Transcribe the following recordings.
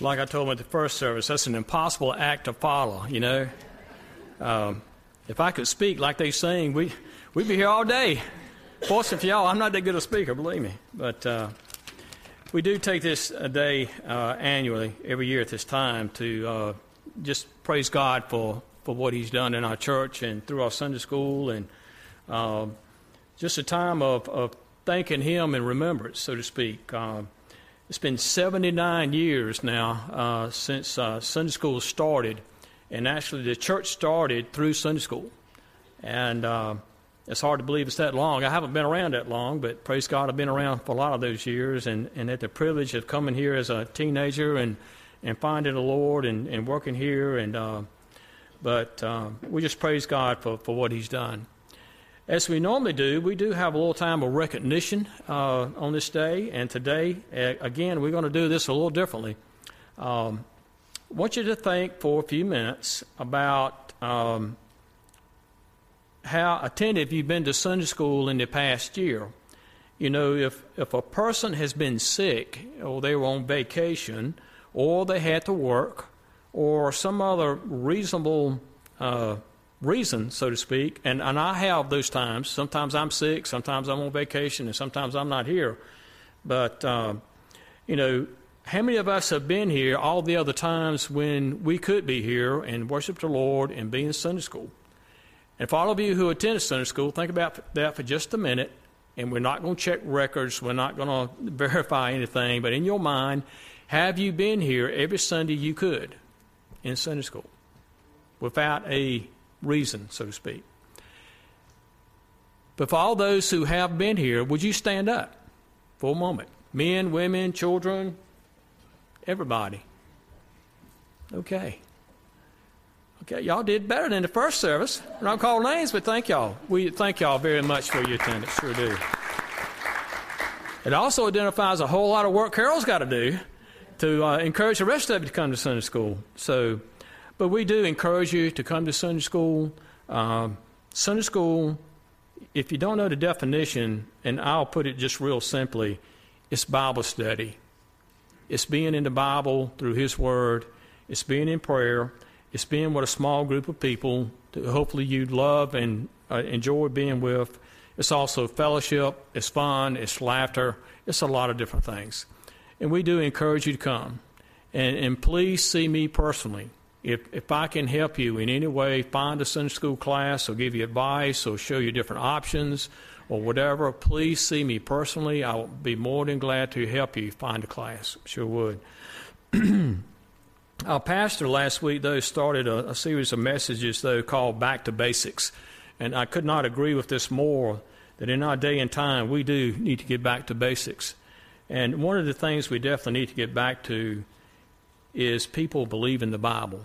Like I told him at the first service, that's an impossible act to follow, you know. Um, if I could speak like they sing, we, we'd be here all day. Fortunately for y'all, I'm not that good a speaker, believe me. But uh, we do take this a day uh, annually, every year at this time, to uh, just praise God for, for what He's done in our church and through our Sunday school, and um, just a time of, of thanking Him in remembrance, so to speak. Um, it's been 79 years now uh, since uh, Sunday school started, and actually the church started through Sunday school. And uh, it's hard to believe it's that long. I haven't been around that long, but praise God, I've been around for a lot of those years and, and had the privilege of coming here as a teenager and, and finding the Lord and, and working here. And, uh, but uh, we just praise God for, for what He's done. As we normally do, we do have a little time of recognition uh, on this day. And today, again, we're going to do this a little differently. Um, I want you to think for a few minutes about um, how attentive you've been to Sunday school in the past year. You know, if, if a person has been sick, or they were on vacation, or they had to work, or some other reasonable uh, reason, so to speak, and, and I have those times. Sometimes I'm sick, sometimes I'm on vacation, and sometimes I'm not here. But, uh, you know, how many of us have been here all the other times when we could be here and worship the Lord and be in Sunday school? And for all of you who attend Sunday school, think about that for just a minute. And we're not going to check records, we're not going to verify anything, but in your mind, have you been here every Sunday you could in Sunday school without a reason, so to speak? But for all those who have been here, would you stand up for a moment? Men, women, children, everybody. Okay. Okay, y'all did better than the first service. I don't call names, but thank y'all. We thank y'all very much for your attendance. Sure do. It also identifies a whole lot of work Carol's got to do to uh, encourage the rest of you to come to Sunday school. So, but we do encourage you to come to Sunday school. Um, Sunday school, if you don't know the definition, and I'll put it just real simply, it's Bible study. It's being in the Bible through His Word. It's being in prayer. It's being with a small group of people that hopefully you love and uh, enjoy being with. It's also fellowship, it's fun, it's laughter, it's a lot of different things. And we do encourage you to come. And, and please see me personally. If, if I can help you in any way, find a Sunday school class or give you advice or show you different options or whatever, please see me personally. I will be more than glad to help you find a class. Sure would. Our pastor last week, though, started a, a, series of messages, though, called Back to Basics. And I could not agree with this more that in our day and time, we do need to get back to basics. And one of the things we definitely need to get back to is people believe in the Bible.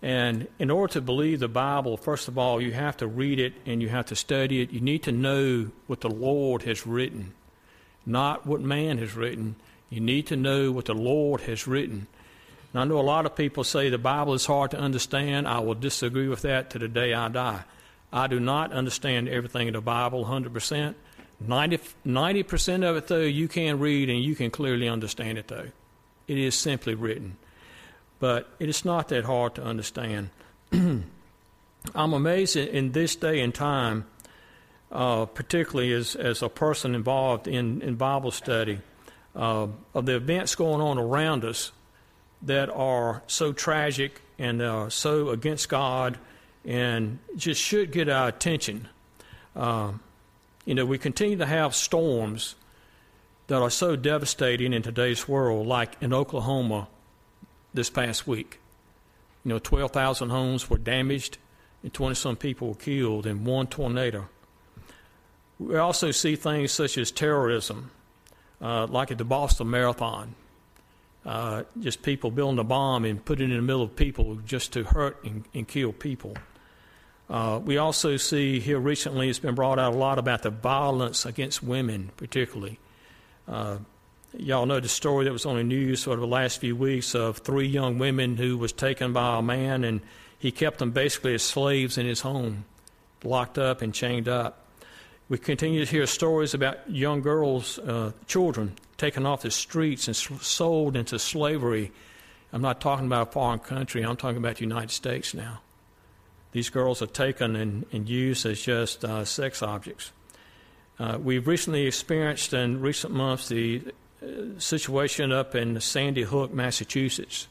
And in order to believe the Bible, first of all, you have to read it and you have to study it. You need to know what the Lord has written, not what man has written. You need to know what the Lord has written. And I know a lot of people say the Bible is hard to understand. I will disagree with that to the day I die. I do not understand everything in the Bible 100%. 90, 90% of it, though, you can read and you can clearly understand it, though. It is simply written. But it is not that hard to understand. I'm amazed in this day and time, uh, particularly as, as a person involved in, in Bible study, uh, of the events going on around us that are so tragic and uh, so against God and just should get our attention. Uh, you know, we continue to have storms that are so devastating in today's world, like in Oklahoma this past week. You know, 12,000 homes were damaged and 20 some people were killed in one tornado. We also see things such as terrorism, uh, like at the Boston Marathon uh, just people building a bomb and putting it in the middle of people just to hurt and, and kill people. Uh, we also see here recently it's been brought out a lot about the violence against women, particularly. Uh, y'all know the story that was on the news sort of the last few weeks of three young women who was taken by a man and he kept them basically as slaves in his home, locked up and chained up. We continue to hear stories about young girls, uh, children, taken off the streets and sold into slavery. I'm not talking about a foreign country, I'm talking about the United States now. These girls are taken and, and used as just uh, sex objects. Uh, we've recently experienced in recent months the uh, situation up in Sandy Hook, Massachusetts.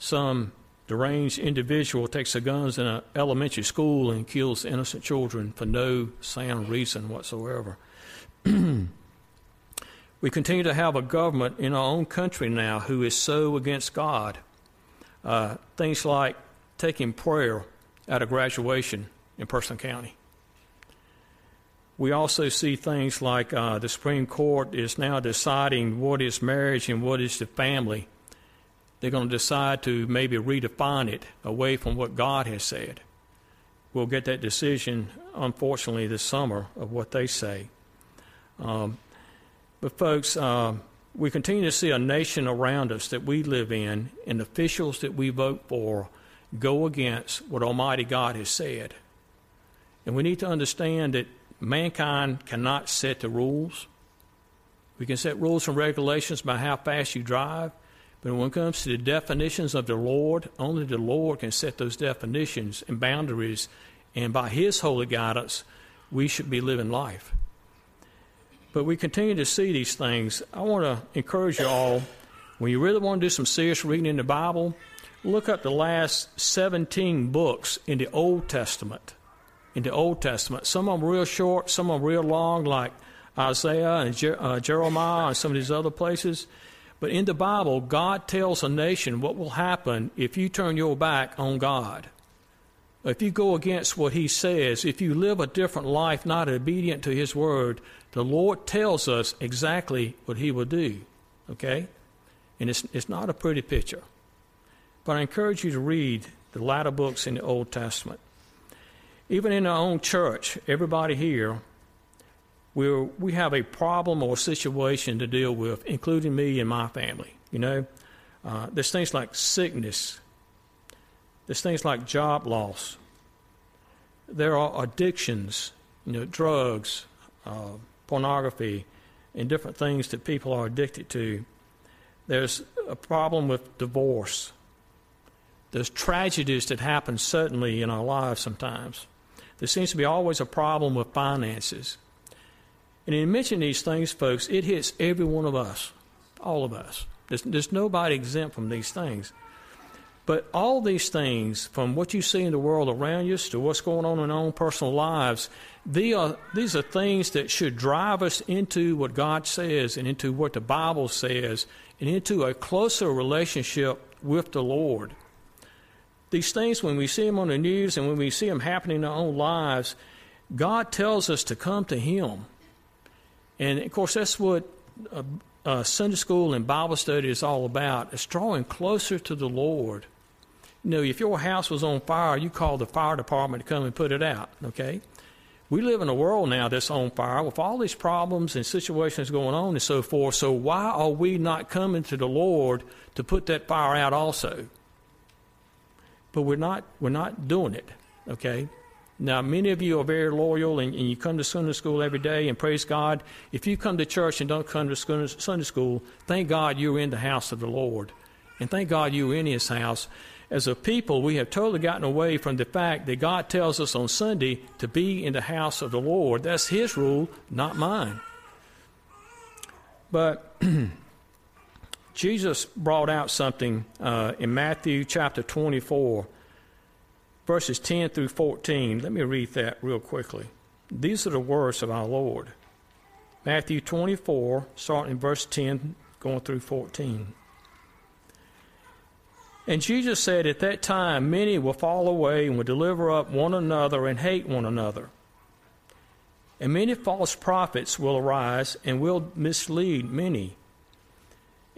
Some deranged individual takes the guns in an elementary school and kills innocent children for no sound reason whatsoever. we continue to have a government in our own country now who is so against God. Uh, things like taking prayer at a graduation in Person County. We also see things like uh, the Supreme Court is now deciding what is marriage and what is the family. They're going to decide to maybe redefine it away from what God has said. We'll get that decision, unfortunately, this summer of what they say. Um, but, folks, uh, we continue to see a nation around us that we live in and officials that we vote for go against what Almighty God has said. And we need to understand that mankind cannot set the rules. We can set rules and regulations by how fast you drive, but when it comes to the definitions of the Lord, only the Lord can set those definitions and boundaries, and by His holy guidance, we should be living life. But we continue to see these things. I want to encourage you all, when you really want to do some serious reading in the Bible, look up the last 17 books in the Old Testament. In the Old Testament, some of them real short, some of them real long, like Isaiah and uh, Jeremiah and some of these other places. But in the Bible, God tells a nation what will happen if you turn your back on God. If you go against what He says, if you live a different life, not obedient to His word, the Lord tells us exactly what He will do. Okay? And it's, it's not a pretty picture. But I encourage you to read the latter books in the Old Testament. Even in our own church, everybody here, we we have a problem or situation to deal with, including me and my family. You know, uh, there's things like sickness, there's things like job loss, there are addictions, you know, drugs, uh, pornography, and different things that people are addicted to. There's a problem with divorce There's tragedies that happen suddenly in our lives sometimes. There seems to be always a problem with finances. And in mentioning these things, folks, it hits every one of us, all of us. There's, there's nobody exempt from these things. But all these things, from what you see in the world around you to what's going on in our own personal lives, these are, uh, these are things that should drive us into what God says and into what the Bible says and into a closer relationship with the Lord these things, when we see them on the news and when we see them happening in our own lives, God tells us to come to Him. And of course, that's what uh, uh, Sunday school and Bible study is all about. It's drawing closer to the Lord. You know, if your house was on fire, you call the fire department to come and put it out, okay? We live in a world now that's on fire with all these problems and situations going on and so forth. So, why are we not coming to the Lord to put that fire out also? But we're not we're not doing it. Okay. Now, many of you are very loyal and, and, you come to Sunday school every day and praise God. If you come to church and don't come to Sunday school, thank God you're in the house of the Lord. And thank God you're in His house. As a people, we have totally gotten away from the fact that God tells us on Sunday to be in the house of the Lord. That's His rule, not mine. But Jesus brought out something uh, in Matthew chapter 24, verses 10 through 14. Let me read that real quickly. These are the words of our Lord. Matthew 24, starting in verse 10, going through 14. And Jesus said, At that time, many will fall away and will deliver up one another and hate one another. And many false prophets will arise and will mislead many.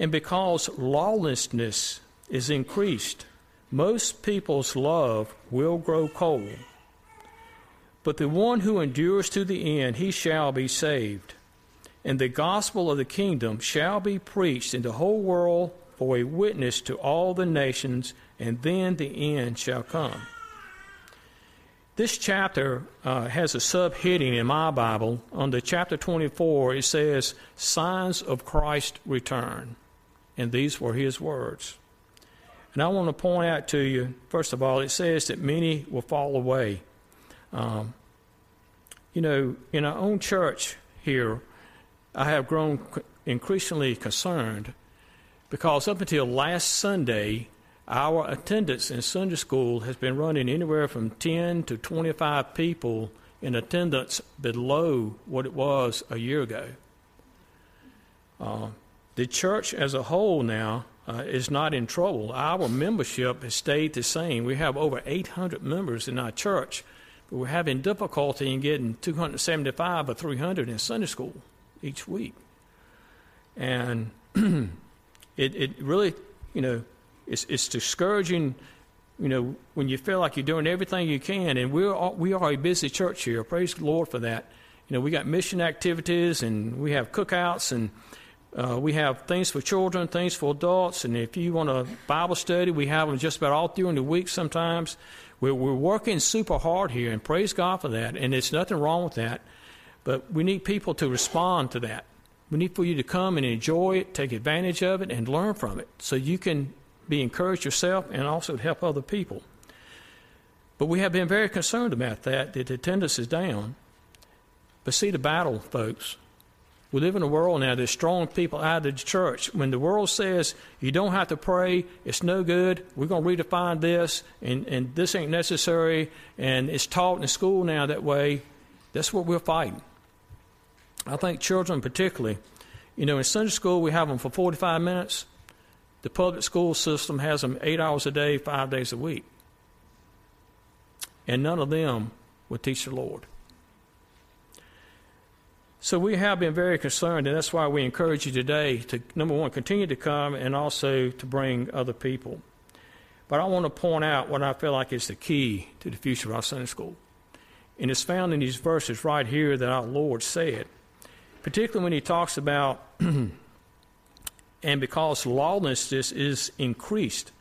And because lawlessness is increased, most people's love will grow cold. But the one who endures to the end, he shall be saved. And the gospel of the kingdom shall be preached in the whole world for a witness to all the nations, and then the end shall come. this chapter uh, has a subheading in my Bible. Under chapter 24, it says, Signs of Christ's Return. And these were his words. And I want to point out to you, first of all, it says that many will fall away. Um, you know, in our own church here, I have grown increasingly concerned because up until last Sunday, our attendance in Sunday school has been running anywhere from 10 to 25 people in attendance below what it was a year ago. Uh, the church as a whole now uh, is not in trouble. Our membership has stayed the same. We have over 800 members in our church, but we're having difficulty in getting 275 or 300 in Sunday school each week. And it, it really, you know, it's, it's discouraging, you know, when you feel like you're doing everything you can. And we're all, we are a busy church here. Praise the Lord for that. You know, we got mission activities and we have cookouts and uh, we have things for children, things for adults, and if you want a Bible study, we have them just about all during the week sometimes. We're, we're working super hard here, and praise God for that, and there's nothing wrong with that. But we need people to respond to that. We need for you to come and enjoy it, take advantage of it, and learn from it so you can be encouraged yourself and also help other people. But we have been very concerned about that, that the attendance is down. But see the battle, folks. We live in a world now that's strong people out of the church. When the world says you don't have to pray, it's no good, we're going to redefine this, and, and this ain't necessary, and it's taught in school now that way, that's what we're fighting. I think children, particularly, you know, in Sunday school we have them for 45 minutes. The public school system has them eight hours a day, five days a week. And none of them would teach the Lord. So we have been very concerned, and that's why we encourage you today to, number one, continue to come and also to bring other people. But I want to point out what I feel like is the key to the future of our Sunday school. And it's found in these verses right here that our Lord said, particularly when he talks about, and because lawlessness is increased.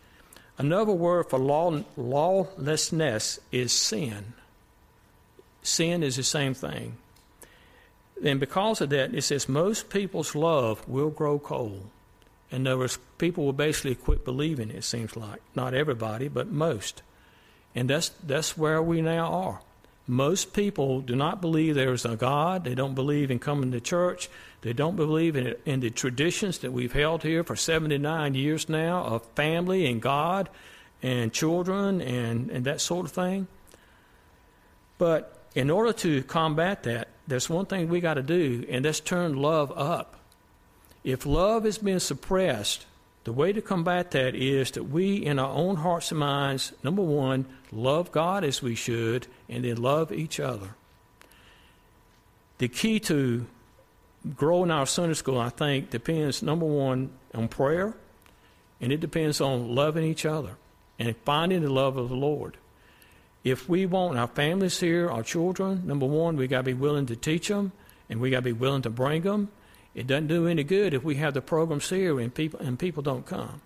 Another word for law, lawlessness is sin. Sin is the same thing. And because of that, it says most people's love will grow cold. In other words, people will basically quit believing, it seems like. Not everybody, but most. And that's, that's where we now are. Most people do not believe there is a God. They don't believe in coming to church. They don't believe in, in the traditions that we've held here for 79 years now of family and God and children and, and that sort of thing. But in order to combat that, there's one thing we got to do, and that's turn love up. If love has been suppressed, the way to combat that is that we, in our own hearts and minds, number one, love God as we should, and then love each other. The key to growing our Sunday school, I think, depends, number one, on prayer, and it depends on loving each other and finding the love of the Lord. If we want our families here, our children, number one, we got to be willing to teach them, and we got to be willing to bring them. It doesn't do any good if we have the programs here and people and people don't come.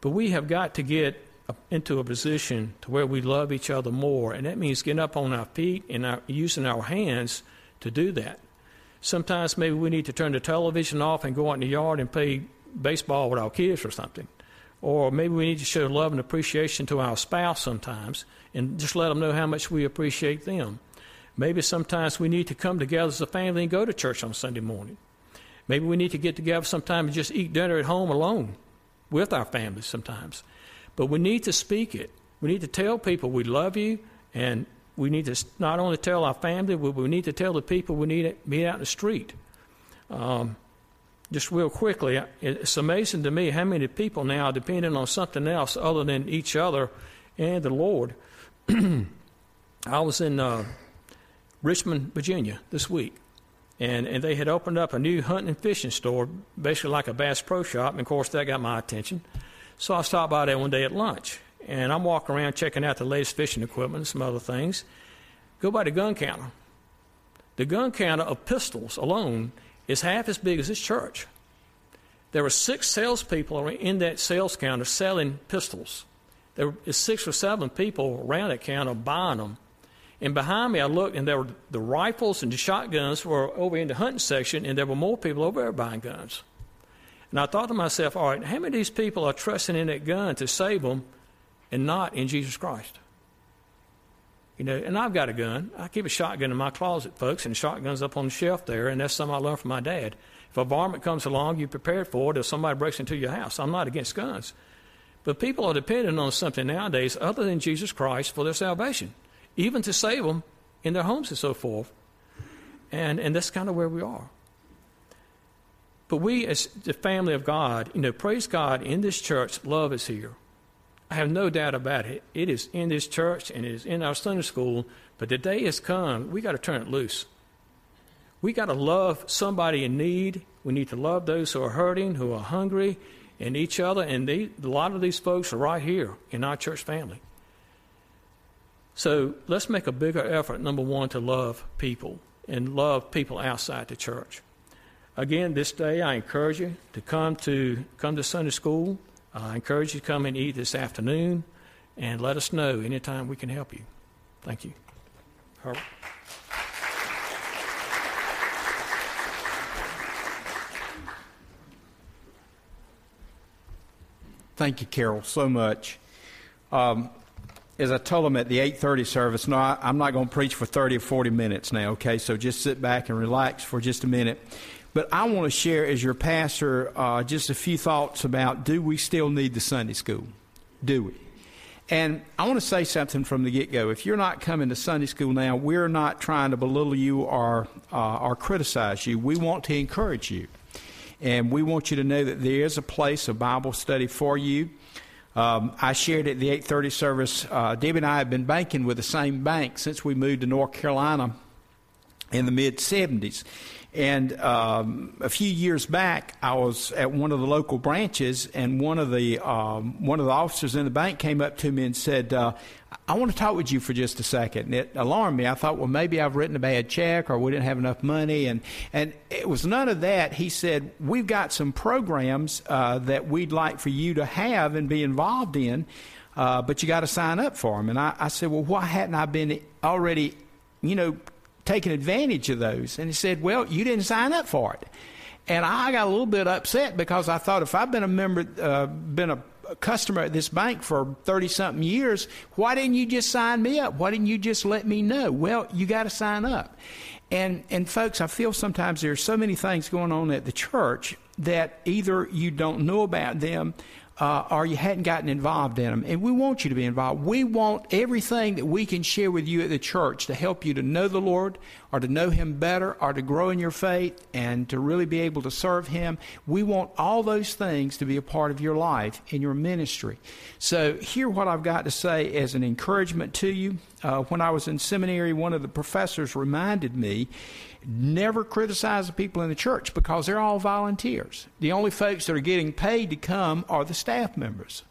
But we have got to get into a position to where we love each other more, and that means getting up on our feet and our, using our hands to do that. Sometimes maybe we need to turn the television off and go out in the yard and play baseball with our kids or something. Or maybe we need to show love and appreciation to our spouse sometimes and just let them know how much we appreciate them. Maybe sometimes we need to come together as a family and go to church on Sunday morning. Maybe we need to get together sometime and just eat dinner at home alone with our families sometimes. But we need to speak it. We need to tell people we love you, and we need to not only tell our family, but we need to tell the people we need to meet out in the street. Um, just real quickly, it's amazing to me how many people now are depending on something else other than each other and the Lord. I was in uh, Richmond, Virginia this week, and, and they had opened up a new hunting and fishing store, basically like a Bass Pro Shop, and of course that got my attention. So I stopped by there one day at lunch, and I'm walking around checking out the latest fishing equipment and some other things. Go by the gun counter. The gun counter of pistols alone is half as big as this church. There were six salespeople in that sales counter selling pistols. There were six or seven people around that counter buying them And behind me, I looked, and there were the rifles and the shotguns were over in the hunting section, and there were more people over there buying guns. And I thought to myself, all right, how many of these people are trusting in that gun to save them and not in Jesus Christ? You know, and I've got a gun. I keep a shotgun in my closet, folks, and shotgun's up on the shelf there, and that's something I learned from my dad. If a varmint comes along, you're prepared for it if somebody breaks into your house. I'm not against guns. But people are dependent on something nowadays other than Jesus Christ for their salvation, even to save them in their homes and so forth. And, and that's kind of where we are. But we, as the family of God, you know, praise God, in this church, love is here. I have no doubt about it. It is in this church and it is in our Sunday school, but the day has come, we got to turn it loose. We got to love somebody in need. We need to love those who are hurting, who are hungry, and each other. And they, a lot of these folks are right here in our church family. So let's make a bigger effort, number one, to love people and love people outside the church. Again, this day I encourage you to come to come to Sunday school. I encourage you to come and eat this afternoon and let us know anytime we can help you. Thank you. Herbert. Thank you, Carol, so much. Um, as I told them at the 8:30 service, no, I, I'm not going to preach for 30 or 40 minutes now. Okay, so just sit back and relax for just a minute. But I want to share, as your pastor, uh, just a few thoughts about do we still need the Sunday school? Do we? And I want to say something from the get go. If you're not coming to Sunday school now, we're not trying to belittle you or, uh, or criticize you. We want to encourage you. And we want you to know that there is a place of Bible study for you. Um, I shared at the 8:30 service. Uh, Debbie and I have been banking with the same bank since we moved to North Carolina in the mid 70s, and um, a few years back, I was at one of the local branches, and one of the um, one of the officers in the bank came up to me and said, uh, "I want to talk with you for just a second. And it alarmed me. I thought, well, maybe I've written a bad check, or we didn't have enough money, and and it was none of that. He said, "We've got some programs uh, that we'd like for you to have and be involved in." Uh, but you got to sign up for them. And I, I said, well, why hadn't I been already, you know, taking advantage of those. And he said, Well, you didn't sign up for it. And I got a little bit upset because I thought if I've been a member, uh, been a customer at this bank for 30 something years, why didn't you just sign me up? Why didn't you just let me know? Well, you got to sign up. And, and folks, I feel sometimes there's so many things going on at the church that either you don't know about them uh, or you hadn't gotten involved in them. And we want you to be involved. We want everything that we can share with you at the church to help you to know the Lord or to know Him better or to grow in your faith and to really be able to serve Him. We want all those things to be a part of your life and your ministry. So, hear what I've got to say as an encouragement to you. Uh, when I was in seminary, one of the professors reminded me never criticize the people in the church because they're all volunteers. The only folks that are getting paid to come are the staff members.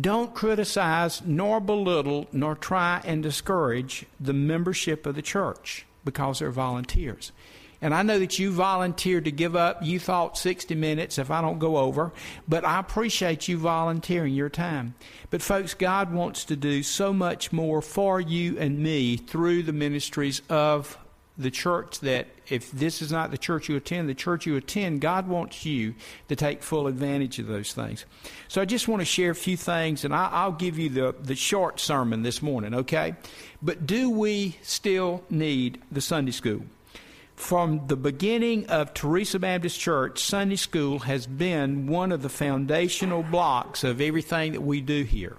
Don't criticize, nor belittle, nor try and discourage the membership of the church because they're volunteers. And I know that you volunteered to give up. You thought 60 minutes if I don't go over, but I appreciate you volunteering your time. But, folks, God wants to do so much more for you and me through the ministries of the church that if this is not the church you attend, the church you attend, God wants you to take full advantage of those things. So I just want to share a few things, and I, will give you the, the short sermon this morning, okay? But do we still need the Sunday school? From the beginning of Teresa Baptist Church, Sunday school has been one of the foundational blocks of everything that we do here.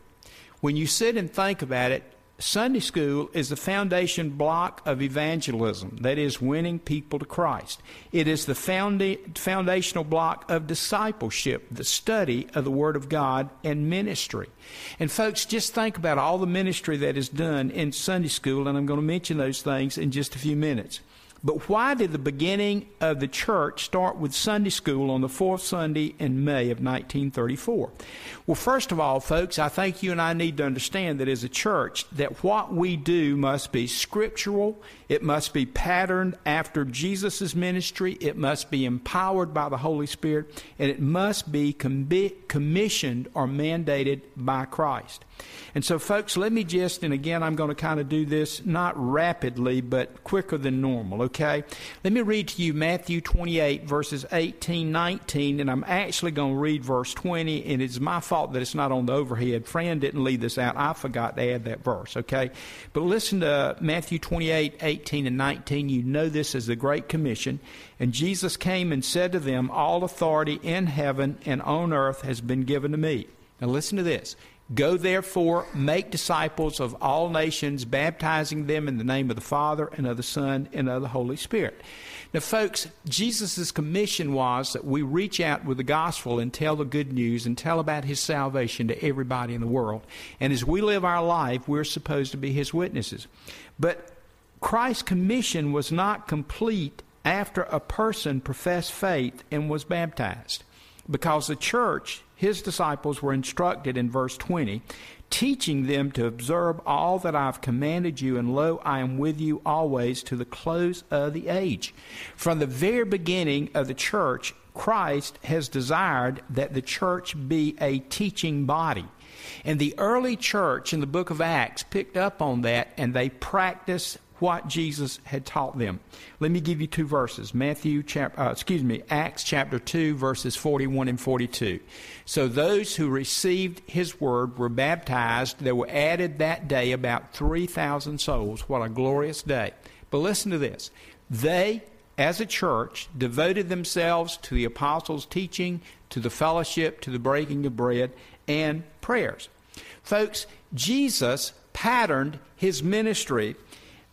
When you sit and think about it, Sunday school is the foundation block of evangelism, that is, winning people to Christ. It is the founda- foundational block of discipleship, the study of the Word of God, and ministry. And, folks, just think about all the ministry that is done in Sunday school, and I'm going to mention those things in just a few minutes. But why did the beginning of the church start with Sunday school on the fourth Sunday in May of 1934? Well, first of all, folks, I think you and I need to understand that as a church, that what we do must be scriptural, it must be patterned after Jesus' ministry, it must be empowered by the Holy Spirit, and it must be commissioned or mandated by Christ. And so, folks, let me just, and again, I'm going to kind of do this not rapidly, but quicker than normal, okay? Let me read to you Matthew 28, verses 18, 19, and I'm actually going to read verse 20, and it's my fault that it's not on the overhead. Fran didn't leave this out. I forgot to add that verse, okay? But listen to Matthew 28, 18, and 19. You know this as the Great Commission. And Jesus came and said to them, All authority in heaven and on earth has been given to me. Now listen to this. Go therefore, make disciples of all nations, baptizing them in the name of the Father and of the Son and of the Holy Spirit. Now, folks, Jesus' commission was that we reach out with the gospel and tell the good news and tell about his salvation to everybody in the world. And as we live our life, we're supposed to be his witnesses. But Christ's commission was not complete after a person professed faith and was baptized because the church his disciples were instructed in verse 20, teaching them to observe all that I've commanded you, and lo, I am with you always to the close of the age. From the very beginning of the church, Christ has desired that the church be a teaching body. And the early church in the book of Acts picked up on that and they practiced what Jesus had taught them. Let me give you two verses. Matthew chapter, uh, excuse me, Acts chapter 2 verses 41 and 42. So those who received his word were baptized. There were added that day about 3,000 souls. What a glorious day. But listen to this. They, as a church, devoted themselves to the apostles' teaching, to the fellowship, to the breaking of bread, and prayers. Folks, Jesus patterned his ministry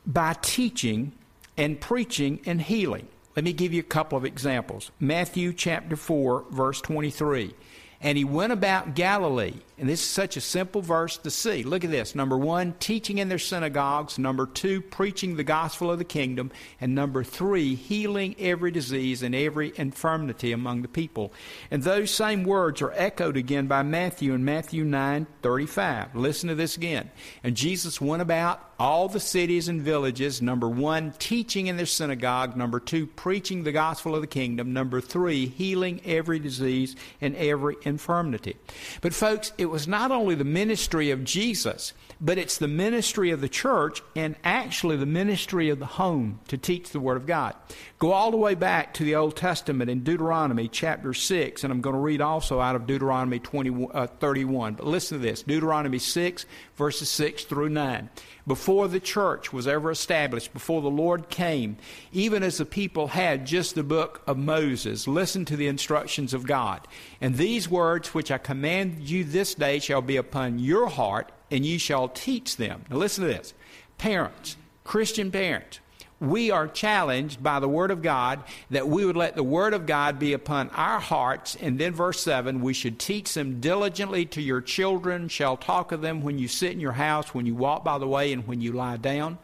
by teaching and preaching and healing. Let me give you a couple of examples. Matthew chapter 4, verse 23. And he went about Galilee. And this is such a simple verse to see. Look at this. Number one, teaching in their synagogues. Number two, preaching the gospel of the kingdom. And number three, healing every disease and every infirmity among the people. And those same words are echoed again by Matthew in Matthew 9 35. Listen to this again. And Jesus went about all the cities and villages. Number one, teaching in their synagogue. Number two, preaching the gospel of the kingdom. Number three, healing every disease and every infirmity. But, folks, it was not only the ministry of Jesus, but it's the ministry of the church and actually the ministry of the home to teach the Word of God. Go all the way back to the Old Testament in Deuteronomy chapter 6, and I'm going to read also out of Deuteronomy 20, uh, 31. But listen to this Deuteronomy 6, verses 6 through 9 before the church was ever established, before the Lord came, even as the people had just the book of Moses, listen to the instructions of God. And these words which I command you this day shall be upon your heart, and ye shall teach them. Now listen to this. Parents, Christian parents, we are challenged by the Word of God that we would let the Word of God be upon our hearts. And then, verse 7 we should teach them diligently to your children, shall talk of them when you sit in your house, when you walk by the way, and when you lie down.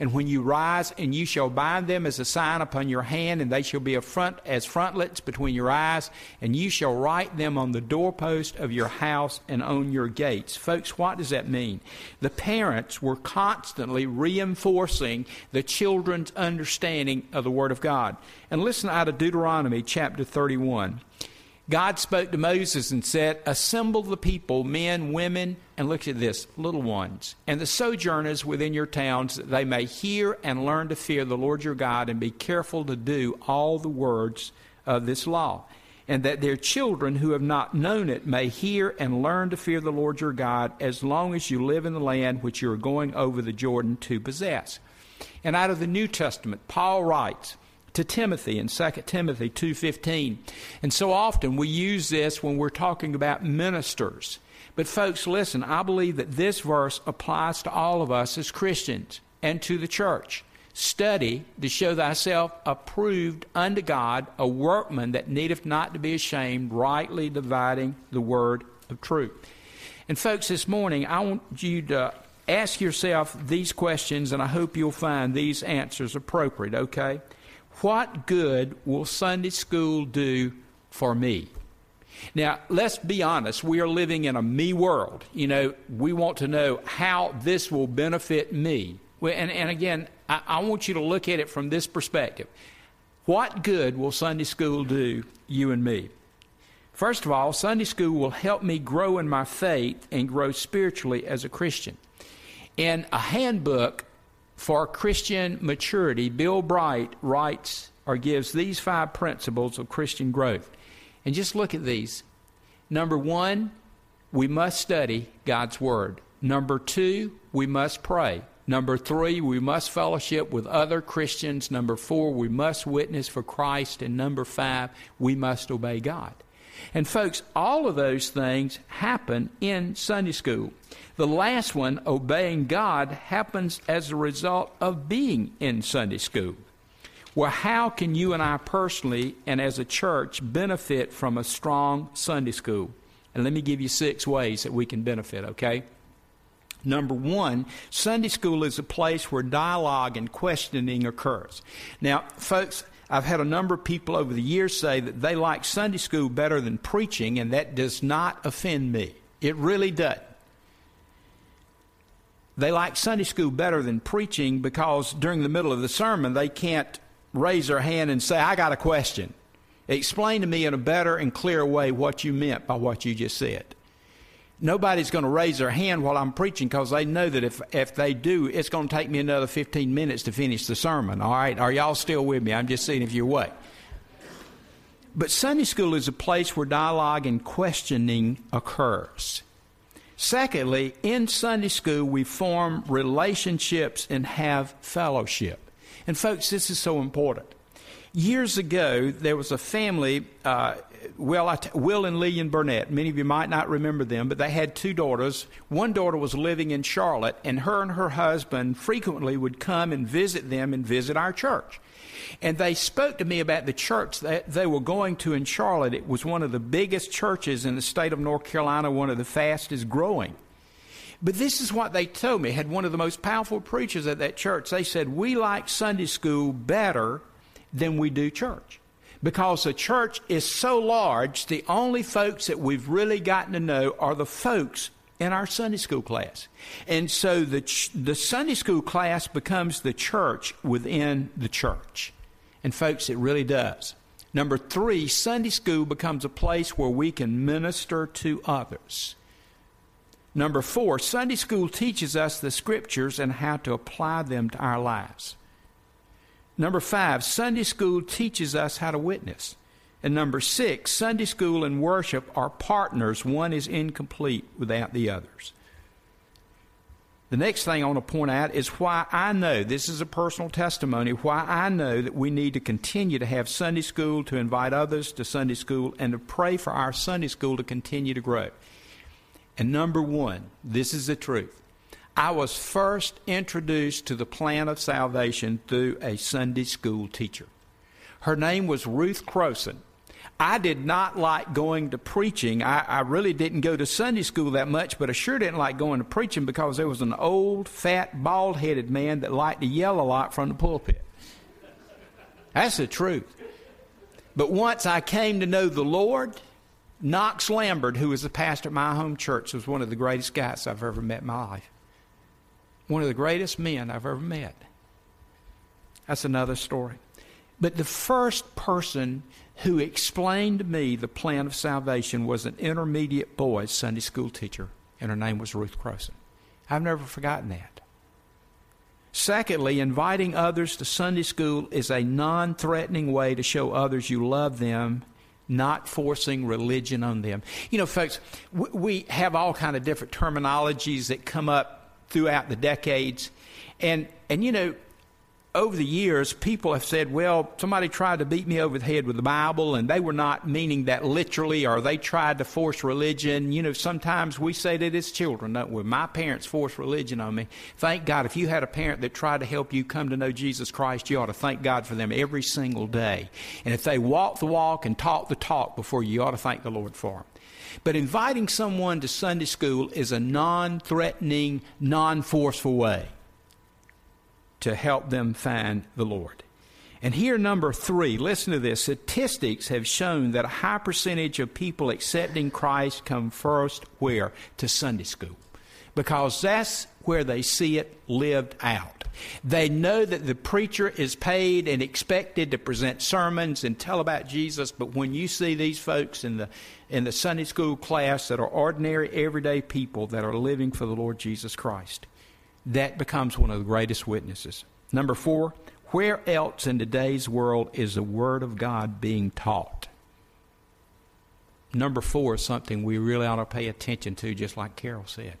And when you rise, and you shall bind them as a sign upon your hand, and they shall be a front as frontlets between your eyes, and you shall write them on the doorpost of your house and on your gates. Folks, what does that mean? The parents were constantly reinforcing the children's understanding of the Word of God. And listen out of Deuteronomy chapter 31. God spoke to Moses and said, Assemble the people, men, women, and look at this, little ones, and the sojourners within your towns, that they may hear and learn to fear the Lord your God and be careful to do all the words of this law. And that their children who have not known it may hear and learn to fear the Lord your God as long as you live in the land which you are going over the Jordan to possess. And out of the New Testament, Paul writes, to Timothy in 2 Timothy 2:15. And so often we use this when we're talking about ministers. But folks, listen, I believe that this verse applies to all of us as Christians and to the church. Study to show thyself approved unto God, a workman that needeth not to be ashamed, rightly dividing the word of truth. And folks, this morning I want you to ask yourself these questions, and I hope you'll find these answers appropriate, okay? What good will Sunday school do for me? Now, let's be honest. We are living in a me world. You know, we want to know how this will benefit me. And, and again, I, I want you to look at it from this perspective. What good will Sunday school do you and me? First of all, Sunday school will help me grow in my faith and grow spiritually as a Christian. In a handbook for Christian maturity, Bill Bright writes or gives these five principles of Christian growth. And just look at these. Number one, we must study God's Word. Number two, we must pray. Number three, we must fellowship with other Christians. Number four, we must witness for Christ. And number five, we must obey God. And folks, all of those things happen in Sunday school. The last one, obeying God, happens as a result of being in Sunday school. Well, how can you and I personally and as a church benefit from a strong Sunday school? And let me give you six ways that we can benefit, okay? Number one, Sunday school is a place where dialogue and questioning occurs. Now, folks, I've had a number of people over the years say that they like Sunday school better than preaching, and that does not offend me. It really doesn't. They like Sunday school better than preaching because during the middle of the sermon they can't raise their hand and say, I got a question. Explain to me in a better and clearer way what you meant by what you just said nobody's going to raise their hand while I'm preaching because they know that if, if they do, it's going to take me another 15 minutes to finish the sermon. All right? Are y'all still with me? I'm just seeing if you're awake. But Sunday school is a place where dialogue and questioning occurs. Secondly, in Sunday school, we form relationships and have fellowship. And, folks, this is so important. Years ago, there was a family uh, well, Will and Lillian Burnett. Many of you might not remember them, but they had two daughters. One daughter was living in Charlotte, and her and her husband frequently would come and visit them and visit our church. And they spoke to me about the church that they were going to in Charlotte. It was one of the biggest churches in the state of North Carolina, one of the fastest growing. But this is what they told me. Had one of the most powerful preachers at that church. They said, We like Sunday school better than we do church because the church is so large, the only folks that we've really gotten to know are the folks in our Sunday school class. And so the, ch- the Sunday school class becomes the church within the church. And folks, it really does. Number three, Sunday school becomes a place where we can minister to others. Number four, Sunday school teaches us the scriptures and how to apply them to our lives. Number five, Sunday school teaches us how to witness. And number six, Sunday school and worship are partners. One is incomplete without the others. The next thing I want to point out is why I know, this is a personal testimony, why I know that we need to continue to have Sunday school, to invite others to Sunday school, and to pray for our Sunday school to continue to grow. And number one, this is the truth. I was first introduced to the plan of salvation through a Sunday school teacher. Her name was Ruth Croson. I did not like going to preaching. I, I, really didn't go to Sunday school that much, but I sure didn't like going to preaching because there was an old, fat, bald headed man that liked to yell a lot from the pulpit. That's the truth. But once I came to know the Lord, Knox Lambert, who was the pastor at my home church, was one of the greatest guys I've ever met in my life one of the greatest men I've ever met. That's another story. But the first person who explained to me the plan of salvation was an intermediate boys Sunday school teacher, and her name was Ruth Croson. I've never forgotten that. Secondly, inviting others to Sunday school is a non threatening way to show others you love them, not forcing religion on them. You know, folks, we have all kind of different terminologies that come up throughout the decades. And, and you know, over the years, people have said, well, somebody tried to beat me over the head with the Bible, and they were not meaning that literally, or they tried to force religion. You know, sometimes we say that as children, don't we? My parents forced religion on me. Thank God, if you had a parent that tried to help you come to know Jesus Christ, you ought to thank God for them every single day. And if they walked the walk and talked the talk before you, you ought to thank the Lord for them. But inviting someone to Sunday school is a non threatening, non forceful way to help them find the Lord. And here, number three, listen to this. Statistics have shown that a high percentage of people accepting Christ come first where? To Sunday school. Because that's where they see it lived out. They know that the preacher is paid and expected to present sermons and tell about Jesus, but when you see these folks in the in the Sunday school class that are ordinary everyday people that are living for the Lord Jesus Christ, that becomes one of the greatest witnesses. Number 4, where else in today's world is the word of God being taught? Number 4 is something we really ought to pay attention to just like Carol said.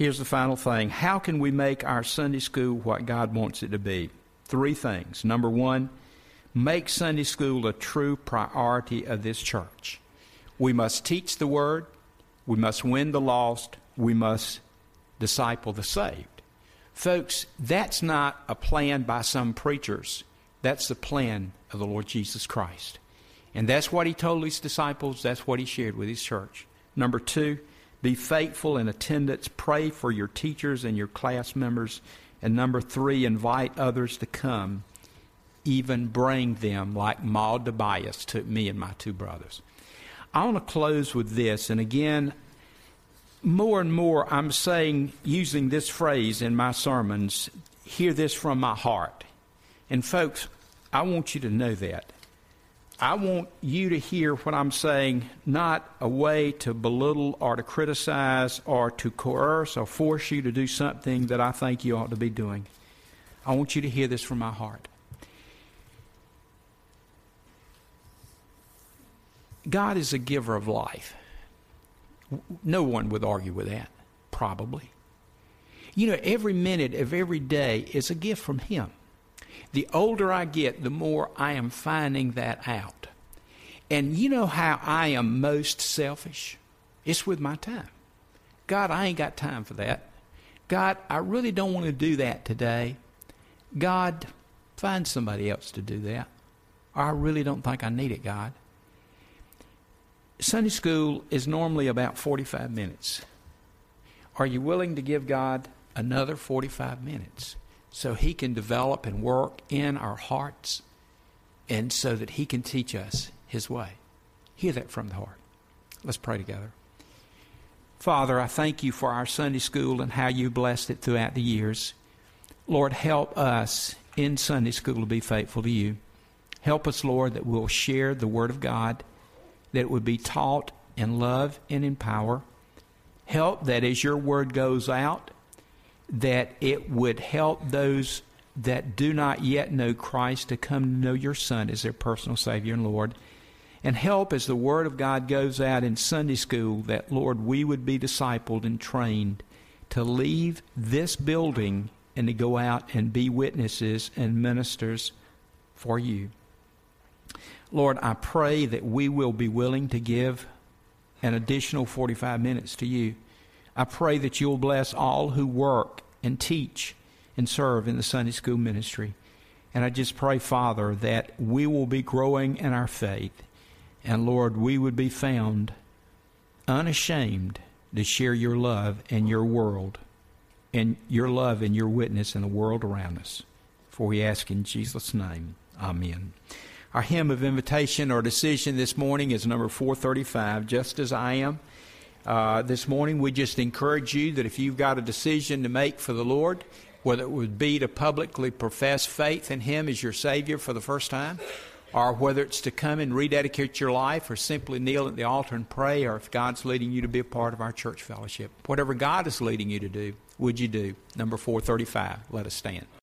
Here's the final thing How can we make our Sunday school what God wants it to be? Three things. Number one, make Sunday school a true priority of this church. We must teach the Word, we must win the lost, we must disciple the saved. Folks, that's not a plan by some preachers. That's the plan of the Lord Jesus Christ. And that's what he told his disciples, that's what he shared with his church. Number two, be faithful in attendance. Pray for your teachers and your class members. And number three, invite others to come. Even bring them, like Maud Tobias took me and my two brothers. I want to close with this. And again, more and more I'm saying, using this phrase in my sermons, hear this from my heart. And folks, I want you to know that. I want you to hear what I'm saying, not a way to belittle or to criticize or to coerce or force you to do something that I think you ought to be doing. I want you to hear this from my heart. God is a giver of life. No one would argue with that, probably. You know, every minute of every day is a gift from Him. The older I get, the more I am finding that out. And you know how I am most selfish? It's with my time. God, I ain't got time for that. God, I really don't want to do that today. God, find somebody else to do that. I really don't think I need it, God. Sunday school is normally about 45 minutes. Are you willing to give God another 45 minutes? So He can develop and work in our hearts and so that He can teach us His way. Hear that from the heart. Let's pray together. Father, I thank you for our Sunday school and how you blessed it throughout the years. Lord, help us in Sunday school to be faithful to you. Help us, Lord, that we'll share the Word of God, that it would be taught in love and in power. Help that as your Word goes out, that it would help those that do not yet know Christ to come to know your Son as their personal Savior and Lord. And help as the Word of God goes out in Sunday school that, Lord, we would be discipled and trained to leave this building and to go out and be witnesses and ministers for you. Lord, I pray that we will be willing to give an additional 45 minutes to you. I pray that you'll bless all who work and teach and serve in the Sunday school ministry. And I just pray, Father, that we will be growing in our faith. And Lord, we would be found unashamed to share your love and your world and your love and your witness in the world around us. For we ask in Jesus' name. Amen. Our hymn of invitation or decision this morning is number 435, Just as I Am. Uh, this morning, we just encourage you that if you've got a decision to make for the Lord, whether it would be to publicly profess faith in Him as your Savior for the first time, or whether it's to come and rededicate your life, or simply kneel at the altar and pray, or if God's leading you to be a part of our church fellowship. Whatever God is leading you to do, would you do? Number 435. Let us stand.